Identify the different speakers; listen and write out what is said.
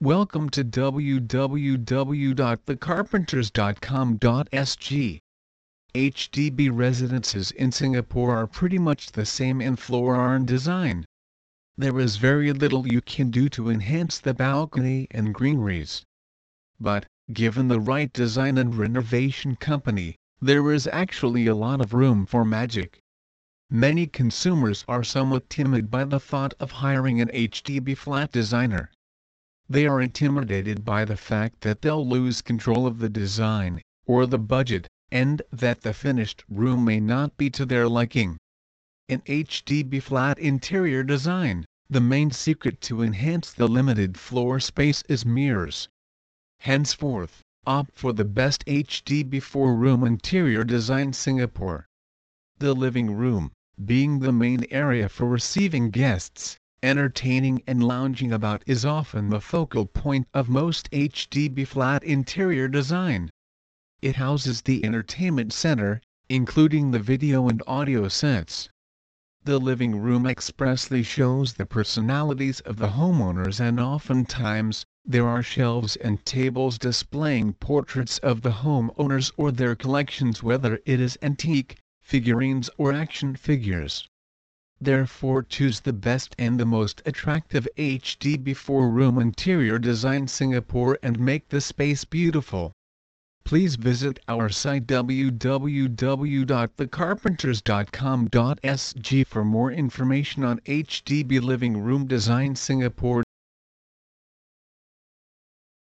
Speaker 1: Welcome to www.thecarpenters.com.sg. HDB residences in Singapore are pretty much the same in floor and design. There is very little you can do to enhance the balcony and greeneries. But, given the right design and renovation company, there is actually a lot of room for magic. Many consumers are somewhat timid by the thought of hiring an HDB flat designer. They are intimidated by the fact that they'll lose control of the design, or the budget, and that the finished room may not be to their liking. In HDB flat interior design, the main secret to enhance the limited floor space is mirrors. Henceforth, opt for the best HDB 4-room interior design Singapore. The living room, being the main area for receiving guests, entertaining and lounging about is often the focal point of most HDB flat interior design. It houses the entertainment center, including the video and audio sets. The living room expressly shows the personalities of the homeowners and oftentimes, there are shelves and tables displaying portraits of the homeowners or their collections whether it is antique, figurines or action figures. Therefore choose the best and the most attractive HDB 4-room interior design Singapore and make the space beautiful. Please visit our site www.thecarpenters.com.sg for more information on HDB Living Room Design Singapore